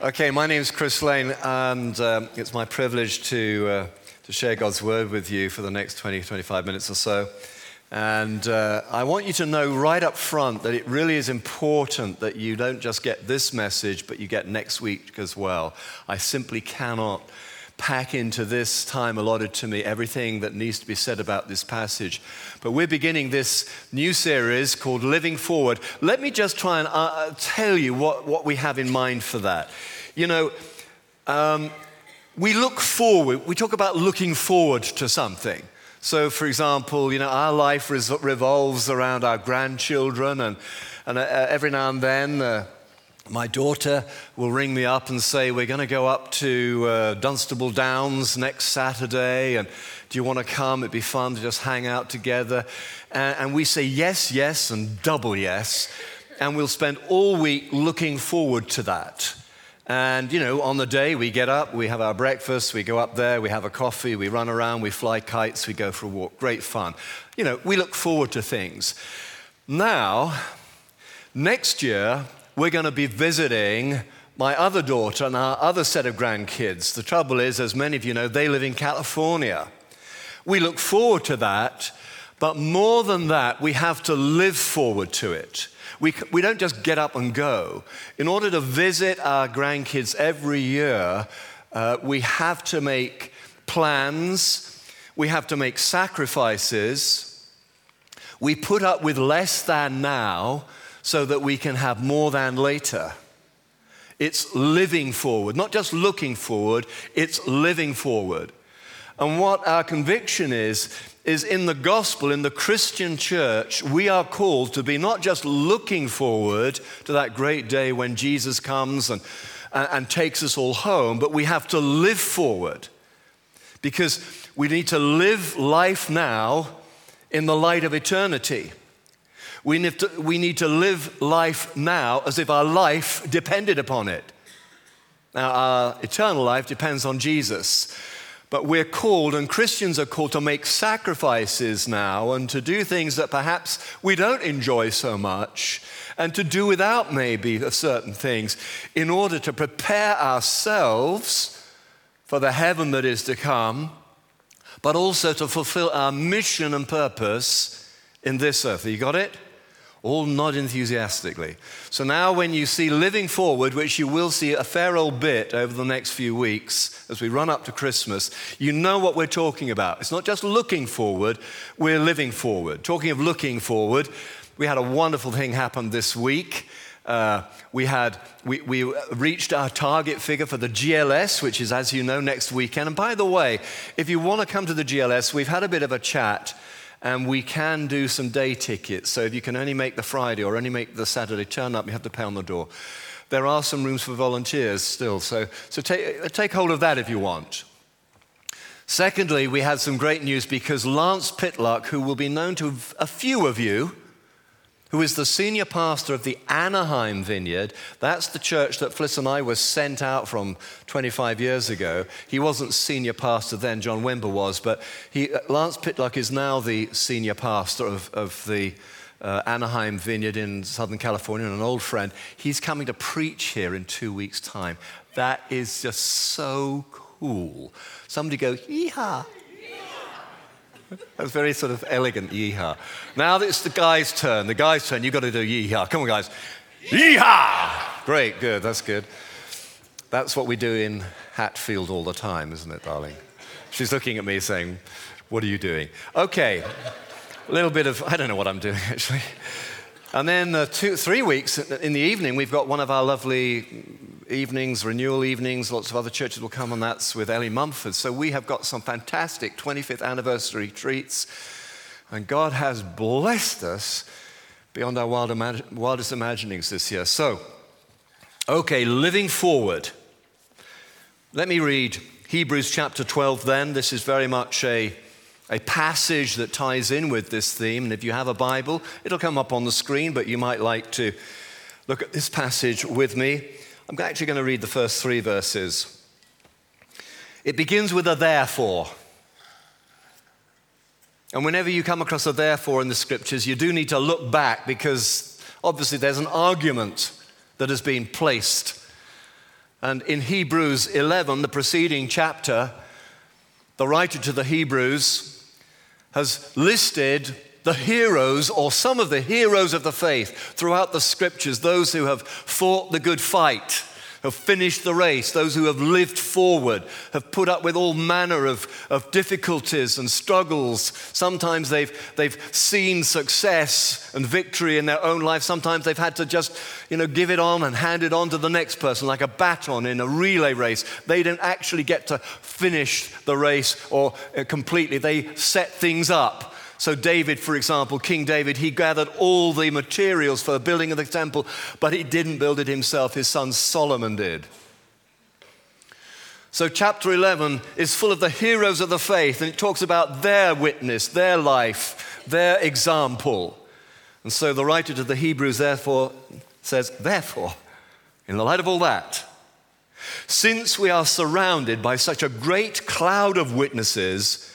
Okay, my name is Chris Lane, and um, it's my privilege to, uh, to share God's word with you for the next 20, 25 minutes or so. And uh, I want you to know right up front that it really is important that you don't just get this message, but you get next week as well. I simply cannot pack into this time allotted to me everything that needs to be said about this passage. But we're beginning this new series called Living Forward. Let me just try and uh, tell you what, what we have in mind for that. You know, um, we look forward, we talk about looking forward to something. So, for example, you know, our life revolves around our grandchildren, and, and uh, every now and then, uh, my daughter will ring me up and say, We're going to go up to uh, Dunstable Downs next Saturday, and do you want to come? It'd be fun to just hang out together. And, and we say yes, yes, and double yes. And we'll spend all week looking forward to that. And, you know, on the day we get up, we have our breakfast, we go up there, we have a coffee, we run around, we fly kites, we go for a walk. Great fun. You know, we look forward to things. Now, next year, we're going to be visiting my other daughter and our other set of grandkids. The trouble is, as many of you know, they live in California. We look forward to that, but more than that, we have to live forward to it. We, we don't just get up and go. In order to visit our grandkids every year, uh, we have to make plans, we have to make sacrifices. We put up with less than now so that we can have more than later. It's living forward, not just looking forward, it's living forward. And what our conviction is, is in the gospel, in the Christian church, we are called to be not just looking forward to that great day when Jesus comes and, and, takes us all home, but we have to live forward. Because we need to live life now in the light of eternity. We need, to, we need to live life now as if our life depended upon it. Now, our eternal life depends on Jesus. But we're called, and Christians are called to make sacrifices now and to do things that perhaps we don't enjoy so much and to do without maybe certain things in order to prepare ourselves for the heaven that is to come, but also to fulfill our mission and purpose in this earth. You got it? All nod enthusiastically. So now, when you see Living Forward, which you will see a fair old bit over the next few weeks as we run up to Christmas, you know what we're talking about. It's not just looking forward, we're living forward. Talking of looking forward, we had a wonderful thing happen this week. Uh, we had we, we reached our target figure for the GLS, which is, as you know, next weekend. And by the way, if you want to come to the GLS, we've had a bit of a chat and we can do some day tickets. So if you can only make the Friday or only make the Saturday, turn up, you have to pay on the door. There are some rooms for volunteers still, so, so take, take hold of that if you want. Secondly, we had some great news because Lance Pitluck, who will be known to a few of you, who is the senior pastor of the Anaheim Vineyard. That's the church that Fliss and I were sent out from 25 years ago. He wasn't senior pastor then, John Wimber was, but he, uh, Lance Pitluck is now the senior pastor of, of the uh, Anaheim Vineyard in Southern California, and an old friend. He's coming to preach here in two weeks' time. That is just so cool. Somebody go, yeehaw. That's very sort of elegant yeehaw. Now it's the guy's turn. The guy's turn. You've got to do yeehaw. Come on, guys. Yeehaw! Great, good. That's good. That's what we do in Hatfield all the time, isn't it, darling? She's looking at me saying, What are you doing? Okay, a little bit of, I don't know what I'm doing actually. And then uh, two, three weeks in the evening, we've got one of our lovely evenings, renewal evenings. Lots of other churches will come, and that's with Ellie Mumford. So we have got some fantastic 25th anniversary treats. And God has blessed us beyond our wild imag- wildest imaginings this year. So, okay, living forward. Let me read Hebrews chapter 12 then. This is very much a a passage that ties in with this theme. And if you have a Bible, it'll come up on the screen, but you might like to look at this passage with me. I'm actually going to read the first three verses. It begins with a therefore. And whenever you come across a therefore in the scriptures, you do need to look back because obviously there's an argument that has been placed And in Hebrews 11, the preceding chapter, the writer to the Hebrews has listed the heroes or some of the heroes of the faith throughout the scriptures, those who have fought the good fight, have finished the race, those who have lived forward, have put up with all manner of, of difficulties and struggles. Sometimes they've, they've seen success and victory in their own life. Sometimes they've had to just, you know, give it on and hand it on to the next person like a baton in a relay race. They don't actually get to finish the race or uh, completely. They set things up so, David, for example, King David, he gathered all the materials for the building of the temple, but he didn't build it himself. His son Solomon did. So, chapter 11 is full of the heroes of the faith, and it talks about their witness, their life, their example. And so, the writer to the Hebrews, therefore, says, Therefore, in the light of all that, since we are surrounded by such a great cloud of witnesses,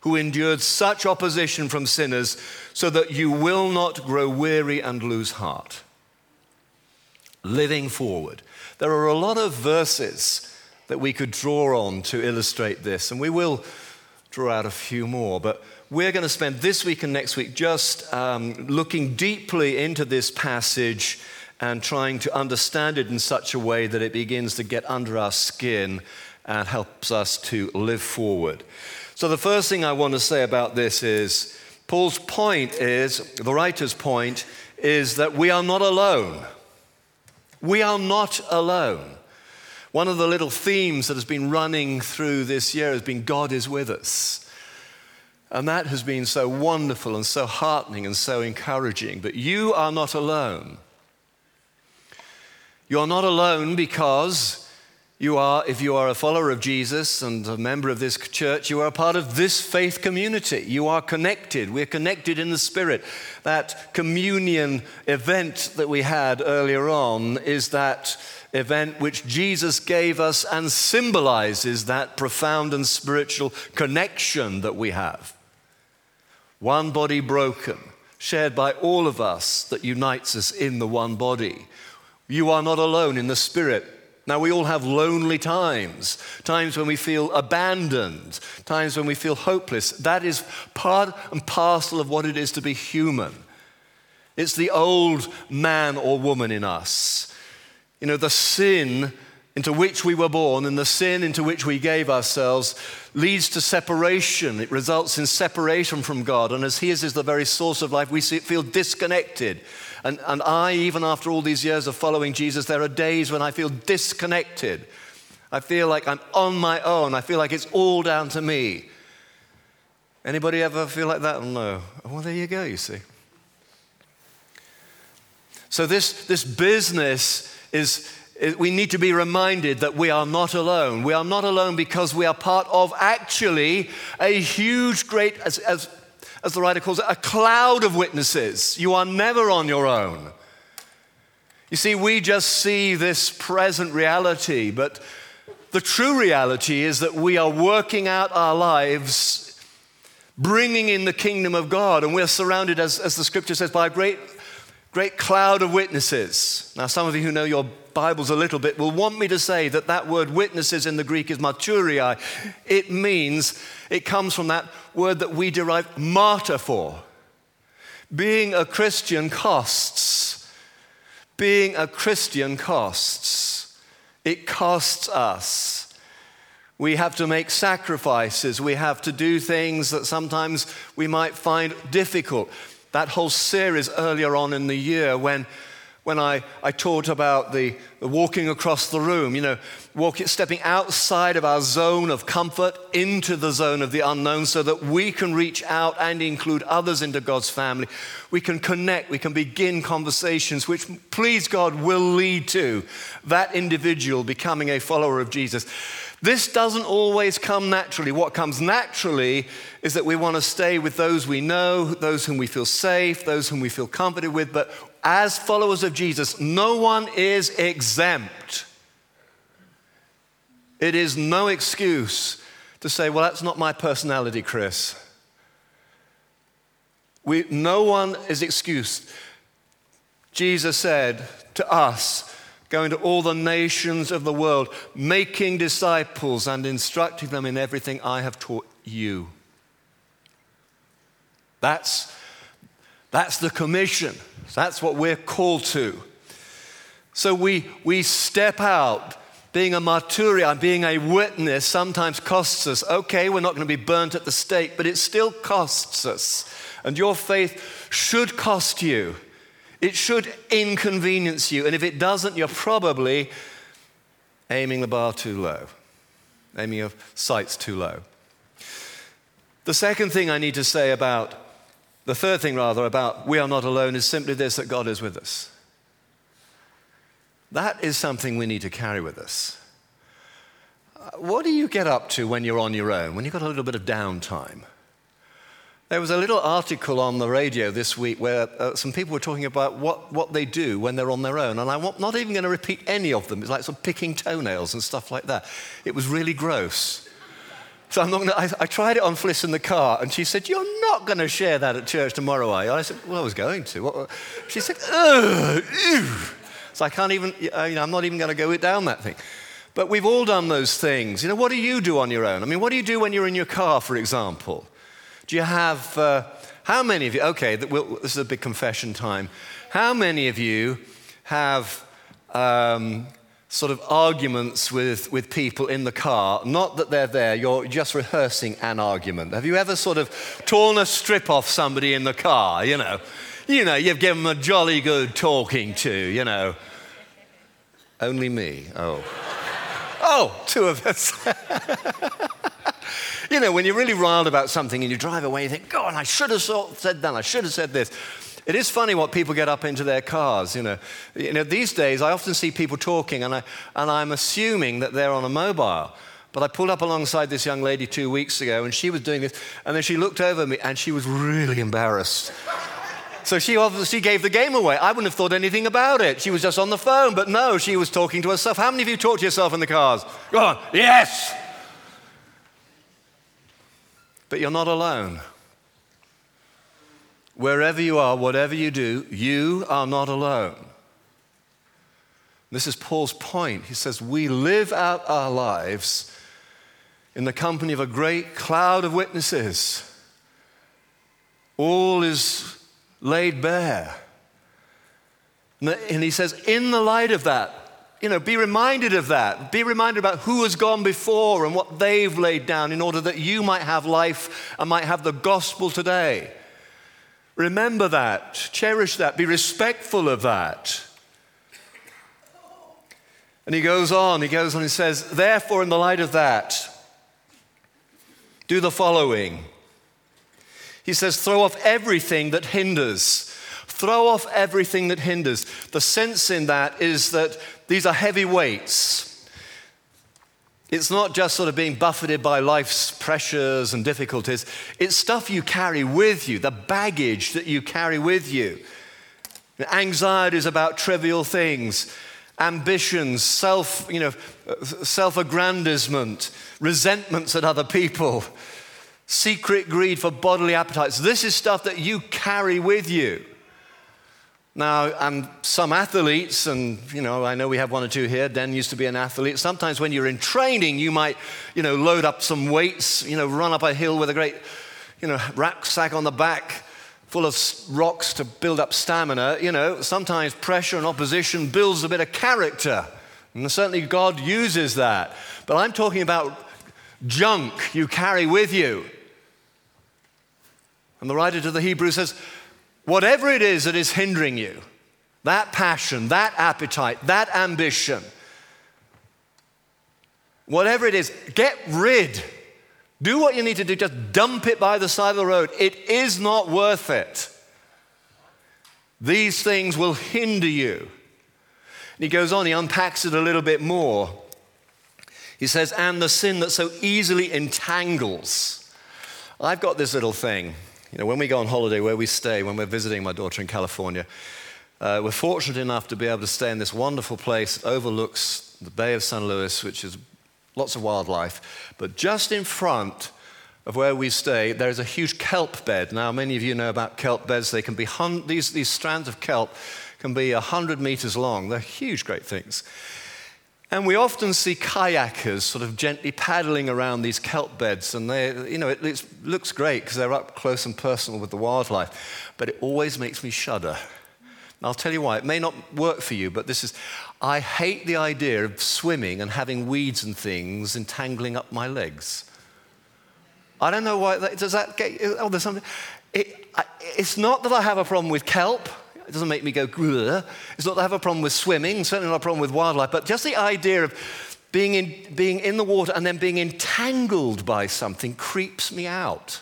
who endured such opposition from sinners, so that you will not grow weary and lose heart. Living forward. There are a lot of verses that we could draw on to illustrate this, and we will draw out a few more, but we're going to spend this week and next week just um, looking deeply into this passage and trying to understand it in such a way that it begins to get under our skin and helps us to live forward. So, the first thing I want to say about this is Paul's point is, the writer's point, is that we are not alone. We are not alone. One of the little themes that has been running through this year has been God is with us. And that has been so wonderful and so heartening and so encouraging. But you are not alone. You are not alone because you are, if you are a follower of Jesus and a member of this church, you are a part of this faith community. You are connected. We're connected in the Spirit. That communion event that we had earlier on is that event which Jesus gave us and symbolizes that profound and spiritual connection that we have. One body broken, shared by all of us, that unites us in the one body. You are not alone in the Spirit now, we all have lonely times, times when we feel abandoned, times when we feel hopeless. That is part and parcel of what it is to be human. It's the old man or woman in us. You know, the sin into which we were born and the sin into which we gave ourselves leads to separation. It results in separation from God. And as His is the very source of life, we feel disconnected. And, and I, even after all these years of following Jesus, there are days when I feel disconnected. I feel like I'm on my own. I feel like it's all down to me. Anybody ever feel like that? No. Well, there you go, you see. So, this, this business is, we need to be reminded that we are not alone. We are not alone because we are part of actually a huge, great, as, as as the writer calls it, a cloud of witnesses. You are never on your own. You see, we just see this present reality, but the true reality is that we are working out our lives, bringing in the kingdom of God, and we're surrounded, as, as the scripture says, by a great, great cloud of witnesses. Now, some of you who know your Bibles a little bit will want me to say that that word witnesses in the Greek is marturia. It means, it comes from that word that we derive martyr for. Being a Christian costs. Being a Christian costs. It costs us. We have to make sacrifices. We have to do things that sometimes we might find difficult. That whole series earlier on in the year when when I, I taught about the, the walking across the room, you know, walking, stepping outside of our zone of comfort into the zone of the unknown so that we can reach out and include others into God's family. We can connect, we can begin conversations which, please God, will lead to that individual becoming a follower of Jesus. This doesn't always come naturally. What comes naturally is that we want to stay with those we know, those whom we feel safe, those whom we feel comforted with, but as followers of Jesus, no one is exempt. It is no excuse to say, well, that's not my personality, Chris. We, no one is excused. Jesus said to us, Go into all the nations of the world, making disciples and instructing them in everything I have taught you. That's that's the commission. That's what we're called to. So we, we step out. Being a martyria, being a witness, sometimes costs us. Okay, we're not going to be burnt at the stake, but it still costs us. And your faith should cost you. It should inconvenience you. And if it doesn't, you're probably aiming the bar too low, aiming your sights too low. The second thing I need to say about the third thing, rather, about we are not alone is simply this that God is with us. That is something we need to carry with us. Uh, what do you get up to when you're on your own, when you've got a little bit of downtime? There was a little article on the radio this week where uh, some people were talking about what, what they do when they're on their own. And I'm not even going to repeat any of them. It's like some picking toenails and stuff like that. It was really gross. So I'm not gonna, I, I, tried it on Fliss in the car, and she said, You're not going to share that at church tomorrow, are you? I said, Well, I was going to. What? She said, Ugh, ew. So I can't even, you know, I'm not even going to go it down that thing. But we've all done those things. You know, what do you do on your own? I mean, what do you do when you're in your car, for example? Do you have, uh, how many of you, okay, this is a big confession time. How many of you have um, sort of arguments with, with people in the car. Not that they're there, you're just rehearsing an argument. Have you ever sort of torn a strip off somebody in the car, you know? You know, you've given them a jolly good talking to, you know. Only me. Oh. Oh, two of us. you know, when you're really riled about something and you drive away, you think, God, I should have said that, I should have said this. It is funny what people get up into their cars. You know, you know these days I often see people talking, and, I, and I'm assuming that they're on a mobile. But I pulled up alongside this young lady two weeks ago, and she was doing this, and then she looked over me, and she was really embarrassed. So she obviously gave the game away. I wouldn't have thought anything about it. She was just on the phone, but no, she was talking to herself. How many of you talk to yourself in the cars? Go on, yes! But you're not alone. Wherever you are, whatever you do, you are not alone. This is Paul's point. He says, We live out our lives in the company of a great cloud of witnesses. All is laid bare. And he says, In the light of that, you know, be reminded of that. Be reminded about who has gone before and what they've laid down in order that you might have life and might have the gospel today. Remember that, cherish that, be respectful of that. And he goes on, he goes on, he says, Therefore, in the light of that, do the following. He says, Throw off everything that hinders. Throw off everything that hinders. The sense in that is that these are heavy weights. It's not just sort of being buffeted by life's pressures and difficulties. It's stuff you carry with you, the baggage that you carry with you. Anxieties about trivial things, ambitions, self, you know, self-aggrandizement, resentments at other people, secret greed for bodily appetites. This is stuff that you carry with you. Now, and some athletes, and you know, I know we have one or two here. Den used to be an athlete. Sometimes when you're in training, you might, you know, load up some weights, you know, run up a hill with a great, you know, rucksack on the back full of rocks to build up stamina. You know, sometimes pressure and opposition builds a bit of character. And certainly God uses that. But I'm talking about junk you carry with you. And the writer to the Hebrews says, Whatever it is that is hindering you, that passion, that appetite, that ambition, whatever it is, get rid. Do what you need to do, just dump it by the side of the road. It is not worth it. These things will hinder you. And he goes on, he unpacks it a little bit more. He says, and the sin that so easily entangles. I've got this little thing. You know, when we go on holiday, where we stay, when we're visiting my daughter in California, uh, we're fortunate enough to be able to stay in this wonderful place that overlooks the Bay of San Luis, which is lots of wildlife. But just in front of where we stay, there is a huge kelp bed. Now, many of you know about kelp beds. They can be hun- these, these strands of kelp can be 100 meters long. They're huge, great things. And we often see kayakers sort of gently paddling around these kelp beds, and they, you know, it, looks great because they're up close and personal with the wildlife, but it always makes me shudder. And I'll tell you why. It may not work for you, but this is I hate the idea of swimming and having weeds and things entangling up my legs. I don't know why. That, does that get? Oh, there's something. It, I, it's not that I have a problem with kelp. It doesn't make me go. Grr. It's not that I have a problem with swimming. Certainly not a problem with wildlife. But just the idea of being in, being in the water and then being entangled by something creeps me out.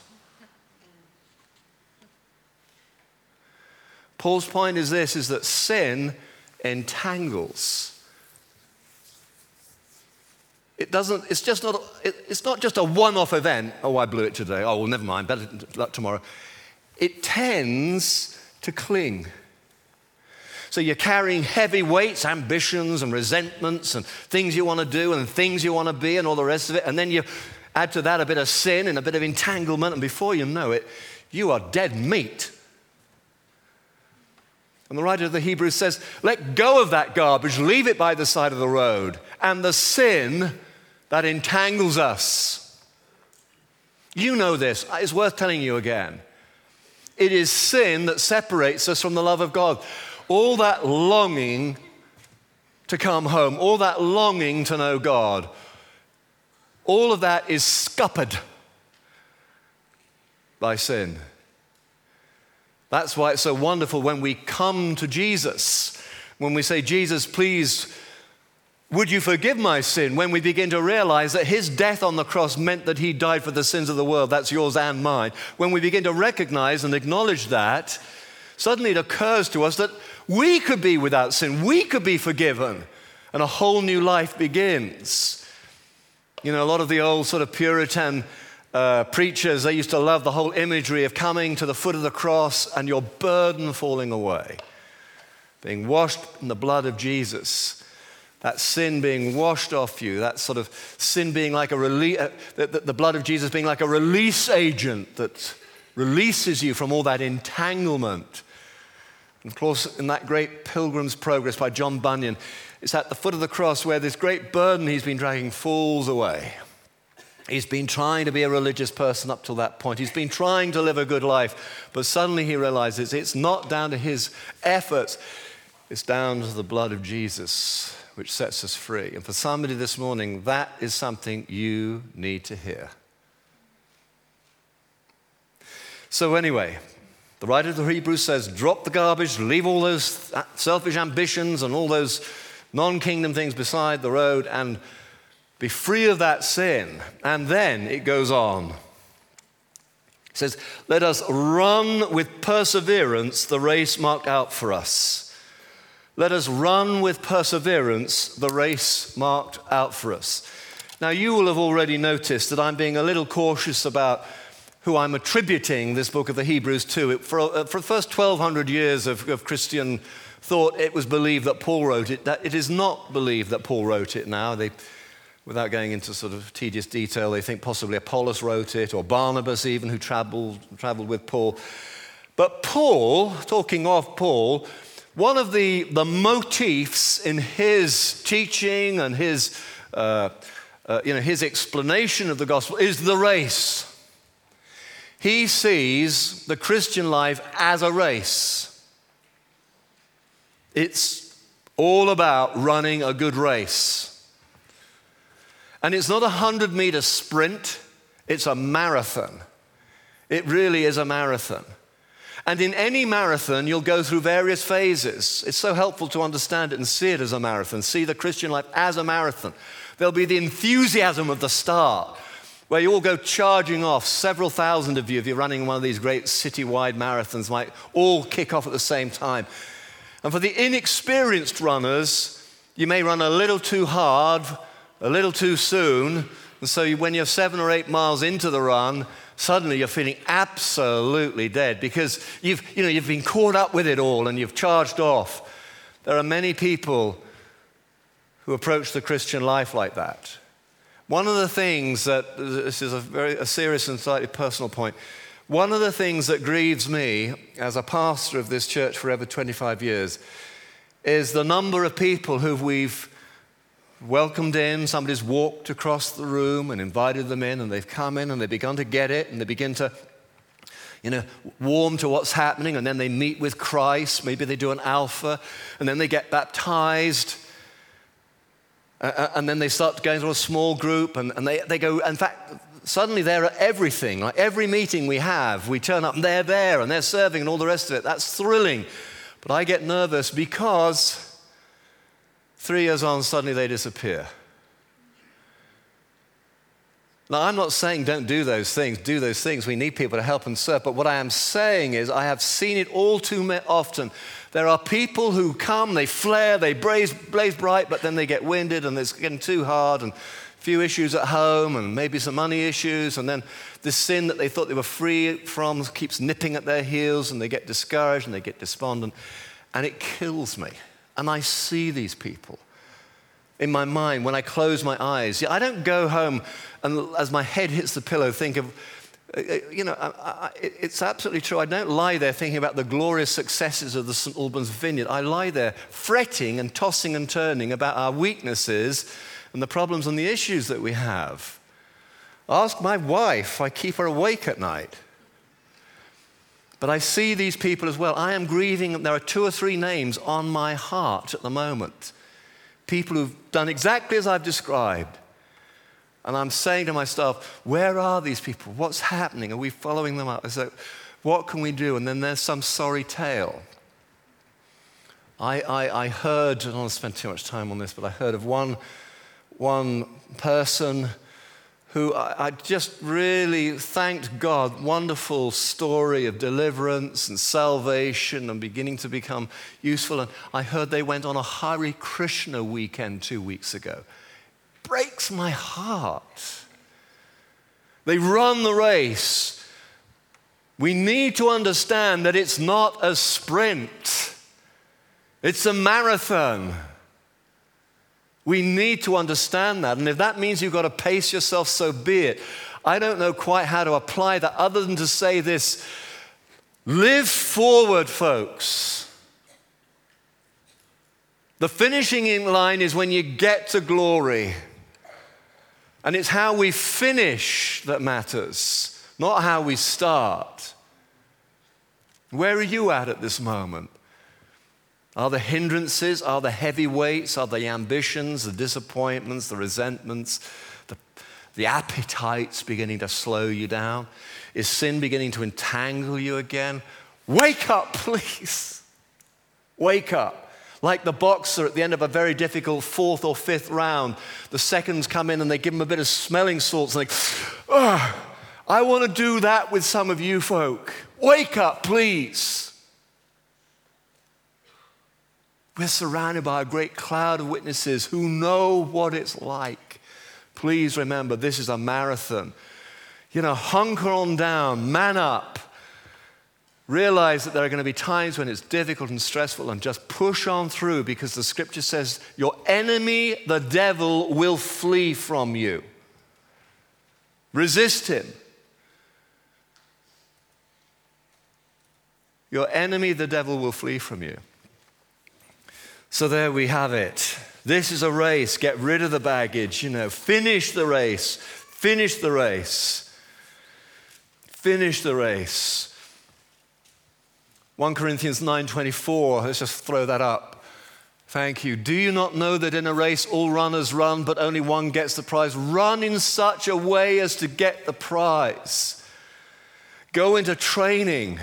Paul's point is this: is that sin entangles. It doesn't, it's just not, it's not just a one off event. Oh, I blew it today. Oh, well, never mind, better luck tomorrow. It tends to cling. So you're carrying heavy weights, ambitions and resentments and things you want to do and things you want to be and all the rest of it. And then you add to that a bit of sin and a bit of entanglement. And before you know it, you are dead meat. And the writer of the Hebrews says, let go of that garbage, leave it by the side of the road. And the sin that entangles us. You know this, it's worth telling you again. It is sin that separates us from the love of God. All that longing to come home, all that longing to know God, all of that is scuppered by sin. That's why it's so wonderful when we come to Jesus, when we say, Jesus, please would you forgive my sin when we begin to realize that his death on the cross meant that he died for the sins of the world? That's yours and mine. When we begin to recognize and acknowledge that, suddenly it occurs to us that we could be without sin, we could be forgiven, and a whole new life begins. You know, a lot of the old sort of Puritan uh, preachers, they used to love the whole imagery of coming to the foot of the cross and your burden falling away, being washed in the blood of Jesus that sin being washed off you, that sort of sin being like a release, uh, the, the blood of Jesus being like a release agent that releases you from all that entanglement. And of course, in that great Pilgrim's Progress by John Bunyan, it's at the foot of the cross where this great burden he's been dragging falls away. He's been trying to be a religious person up till that point. He's been trying to live a good life, but suddenly he realizes it's not down to his efforts, it's down to the blood of Jesus which sets us free. And for somebody this morning, that is something you need to hear. So, anyway, the writer of the Hebrews says, drop the garbage, leave all those selfish ambitions and all those non kingdom things beside the road, and be free of that sin. And then it goes on. It says, Let us run with perseverance the race marked out for us let us run with perseverance the race marked out for us. Now, you will have already noticed that I'm being a little cautious about who I'm attributing this book of the Hebrews to. For, uh, for the first 1,200 years of, of Christian thought, it was believed that Paul wrote it. That it is not believed that Paul wrote it now. They, without going into sort of tedious detail, they think possibly Apollos wrote it, or Barnabas even, who traveled, traveled with Paul. But Paul, talking of Paul, one of the, the motifs in his teaching and his, uh, uh, you know, his explanation of the gospel is the race. He sees the Christian life as a race. It's all about running a good race. And it's not a 100 meter sprint, it's a marathon. It really is a marathon. And in any marathon, you'll go through various phases. It's so helpful to understand it and see it as a marathon, see the Christian life as a marathon. There'll be the enthusiasm of the start, where you all go charging off. Several thousand of you, if you're running one of these great citywide marathons, might all kick off at the same time. And for the inexperienced runners, you may run a little too hard, a little too soon. And so when you're seven or eight miles into the run, suddenly you're feeling absolutely dead because you've, you know, you've been caught up with it all and you've charged off. There are many people who approach the Christian life like that. One of the things that, this is a very a serious and slightly personal point, one of the things that grieves me as a pastor of this church for over 25 years is the number of people who we've welcomed in. Somebody's walked across the room and invited them in, and they've come in and they've begun to get it, and they begin to, you know, warm to what's happening, and then they meet with Christ. Maybe they do an alpha, and then they get baptized. Uh, and then they start going to a small group, and, and they, they go, in fact, suddenly they're at everything. Like every meeting we have, we turn up and they're there and they're serving and all the rest of it. That's thrilling. But I get nervous because Three years on, suddenly they disappear. Now, I'm not saying don't do those things, do those things. We need people to help and serve. But what I am saying is, I have seen it all too often. There are people who come, they flare, they blaze, blaze bright, but then they get winded and it's getting too hard and few issues at home and maybe some money issues. And then the sin that they thought they were free from keeps nipping at their heels and they get discouraged and they get despondent. And it kills me. And I see these people in my mind when I close my eyes. I don't go home and as my head hits the pillow, think of, Uh, uh, you know, I, I, it's absolutely true. I don't lie there thinking about the glorious successes of the St. Albans vineyard. I lie there fretting and tossing and turning about our weaknesses and the problems and the issues that we have. Ask my wife, I keep her awake at night. But I see these people as well. I am grieving. There are two or three names on my heart at the moment. People who've done exactly as I've described. And I'm saying to myself, where are these people? What's happening? Are we following them up? So, what can we do? And then there's some sorry tale. I, I, I heard, I don't want to spend too much time on this, but I heard of one, one person who I, I just really thanked God. Wonderful story of deliverance and salvation and beginning to become useful. And I heard they went on a Hare Krishna weekend two weeks ago. Breaks my heart. They run the race. We need to understand that it's not a sprint, it's a marathon. We need to understand that. And if that means you've got to pace yourself, so be it. I don't know quite how to apply that other than to say this live forward, folks. The finishing line is when you get to glory. And it's how we finish that matters, not how we start. Where are you at at this moment? Are the hindrances, are the heavy weights, are the ambitions, the disappointments, the resentments, the, the appetites beginning to slow you down? Is sin beginning to entangle you again? Wake up, please. Wake up. Like the boxer at the end of a very difficult fourth or fifth round, the seconds come in and they give him a bit of smelling salts and they, oh, I want to do that with some of you folk. Wake up, please. We're surrounded by a great cloud of witnesses who know what it's like. Please remember, this is a marathon. You know, hunker on down, man up. Realize that there are going to be times when it's difficult and stressful and just push on through because the scripture says your enemy, the devil, will flee from you. Resist him. Your enemy, the devil, will flee from you. So there we have it. This is a race. Get rid of the baggage, you know, finish the race. Finish the race. Finish the race. 1 Corinthians 9:24, let's just throw that up. Thank you. Do you not know that in a race all runners run, but only one gets the prize? Run in such a way as to get the prize. Go into training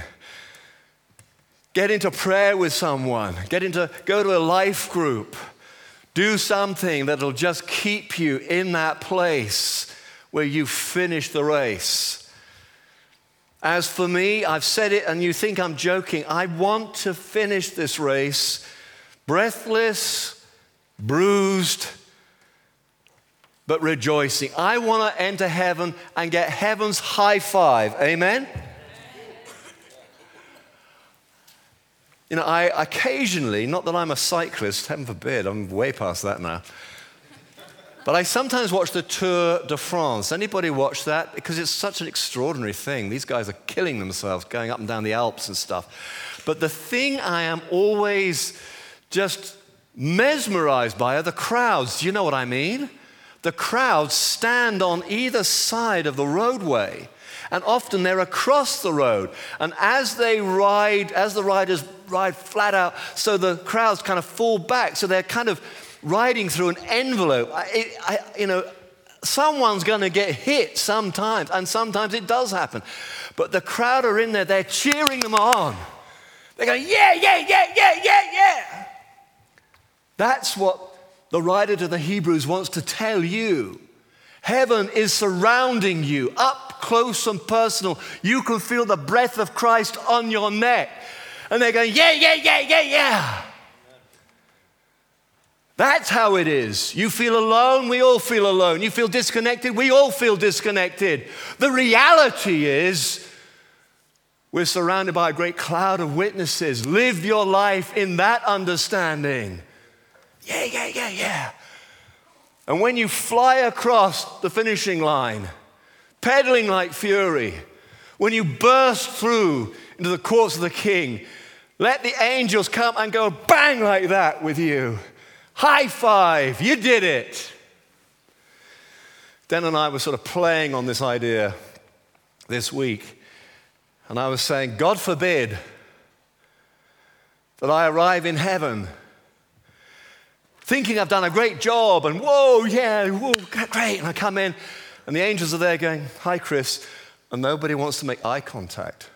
Get into prayer with someone. Get into, go to a life group. Do something that'll just keep you in that place where you finish the race. As for me, I've said it and you think I'm joking. I want to finish this race breathless, bruised, but rejoicing. I want to enter heaven and get heaven's high five. Amen? You know, I occasionally, not that I'm a cyclist, heaven forbid, I'm way past that now. But I sometimes watch the Tour de France. Anybody watch that? Because it's such an extraordinary thing. These guys are killing themselves going up and down the Alps and stuff. But the thing I am always just mesmerized by are the crowds. Do you know what I mean? The crowds stand on either side of the roadway and often they're across the road. And as they ride, as the riders ride flat out, so the crowds kind of fall back. So they're kind of riding through an envelope. I, I, you know, someone's going to get hit sometimes, and sometimes it does happen. But the crowd are in there, they're cheering them on. They're going, yeah, yeah, yeah, yeah, yeah, yeah. That's what the writer to the Hebrews wants to tell you. Heaven is surrounding you up close and personal. You can feel the breath of Christ on your neck. And they're going, yeah, yeah, yeah, yeah, yeah. That's how it is. You feel alone, we all feel alone. You feel disconnected, we all feel disconnected. The reality is, we're surrounded by a great cloud of witnesses. Live your life in that understanding. Yeah, yeah, yeah, yeah. And when you fly across the finishing line, pedaling like fury, when you burst through into the courts of the king, let the angels come and go bang like that with you. High five, you did it. Dan and I were sort of playing on this idea this week, and I was saying, God forbid that I arrive in heaven thinking I've done a great job, and whoa, yeah, whoa, great. And I come in, and the angels are there going, Hi, Chris. And nobody wants to make eye contact.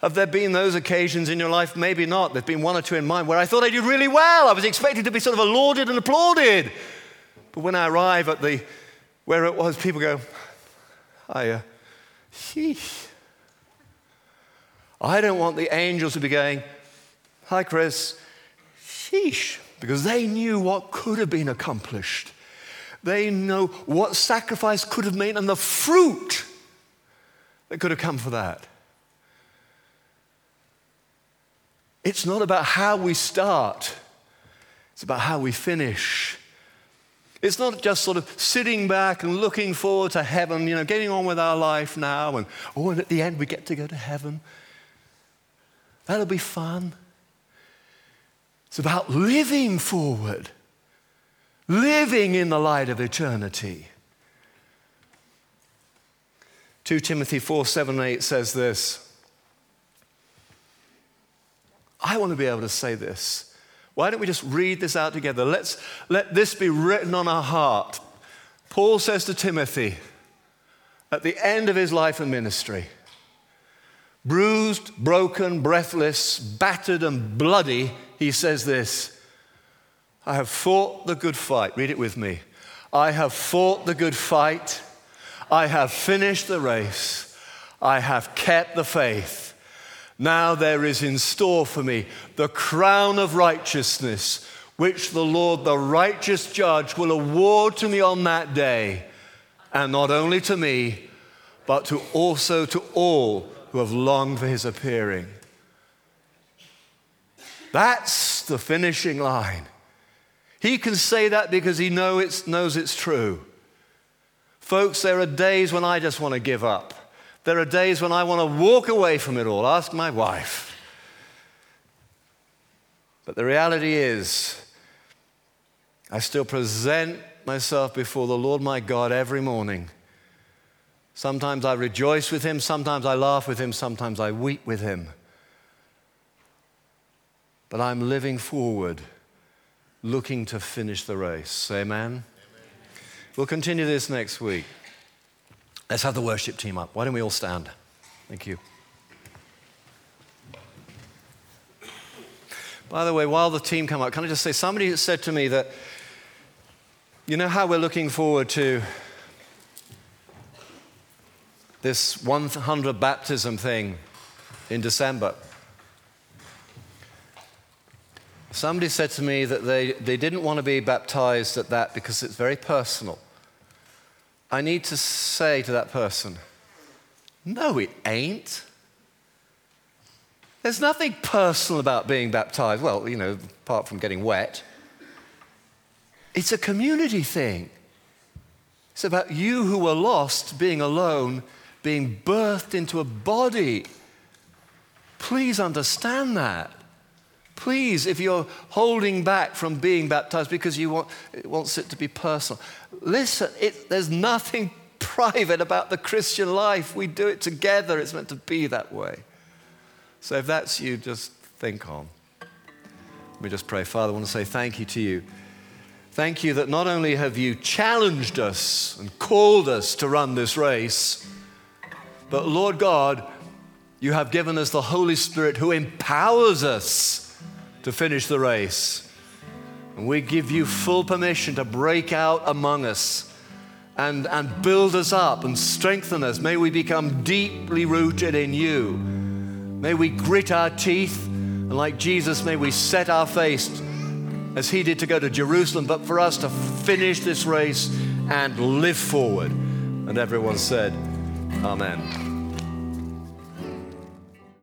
Have there been those occasions in your life? Maybe not. There's been one or two in mine where I thought I did really well. I was expected to be sort of lauded and applauded. But when I arrive at the where it was, people go, Hiya. Uh, sheesh. I don't want the angels to be going, Hi, Chris. Sheesh. Because they knew what could have been accomplished. They know what sacrifice could have made and the fruit that could have come for that. It's not about how we start, it's about how we finish. It's not just sort of sitting back and looking forward to heaven, you know, getting on with our life now, and oh, and at the end we get to go to heaven. That'll be fun. It's about living forward, living in the light of eternity. 2 Timothy 4 7 8 says this. I want to be able to say this. Why don't we just read this out together? Let's let this be written on our heart. Paul says to Timothy at the end of his life and ministry, bruised, broken, breathless, battered, and bloody, he says this I have fought the good fight. Read it with me. I have fought the good fight. I have finished the race. I have kept the faith. Now there is in store for me the crown of righteousness, which the Lord, the righteous judge, will award to me on that day, and not only to me, but to also to all who have longed for his appearing. That's the finishing line. He can say that because he know it's, knows it's true. Folks, there are days when I just want to give up. There are days when I want to walk away from it all. Ask my wife. But the reality is, I still present myself before the Lord my God every morning. Sometimes I rejoice with him, sometimes I laugh with him, sometimes I weep with him. But I'm living forward, looking to finish the race. Amen? Amen. We'll continue this next week. Let's have the worship team up. Why don't we all stand? Thank you. By the way, while the team come up, can I just say somebody said to me that, you know how we're looking forward to this 100 baptism thing in December? Somebody said to me that they, they didn't want to be baptized at that because it's very personal. I need to say to that person, no, it ain't. There's nothing personal about being baptized. Well, you know, apart from getting wet. It's a community thing. It's about you who were lost being alone, being birthed into a body. Please understand that. Please, if you're holding back from being baptized because you want, it wants it to be personal, listen, it, there's nothing private about the Christian life. We do it together. It's meant to be that way. So if that's you, just think on. Let me just pray. Father, I want to say thank you to you. Thank you that not only have you challenged us and called us to run this race, but Lord God, you have given us the Holy Spirit who empowers us to finish the race. And we give you full permission to break out among us and, and build us up and strengthen us. May we become deeply rooted in you. May we grit our teeth, and like Jesus, may we set our face as he did to go to Jerusalem, but for us to finish this race and live forward. And everyone said, Amen.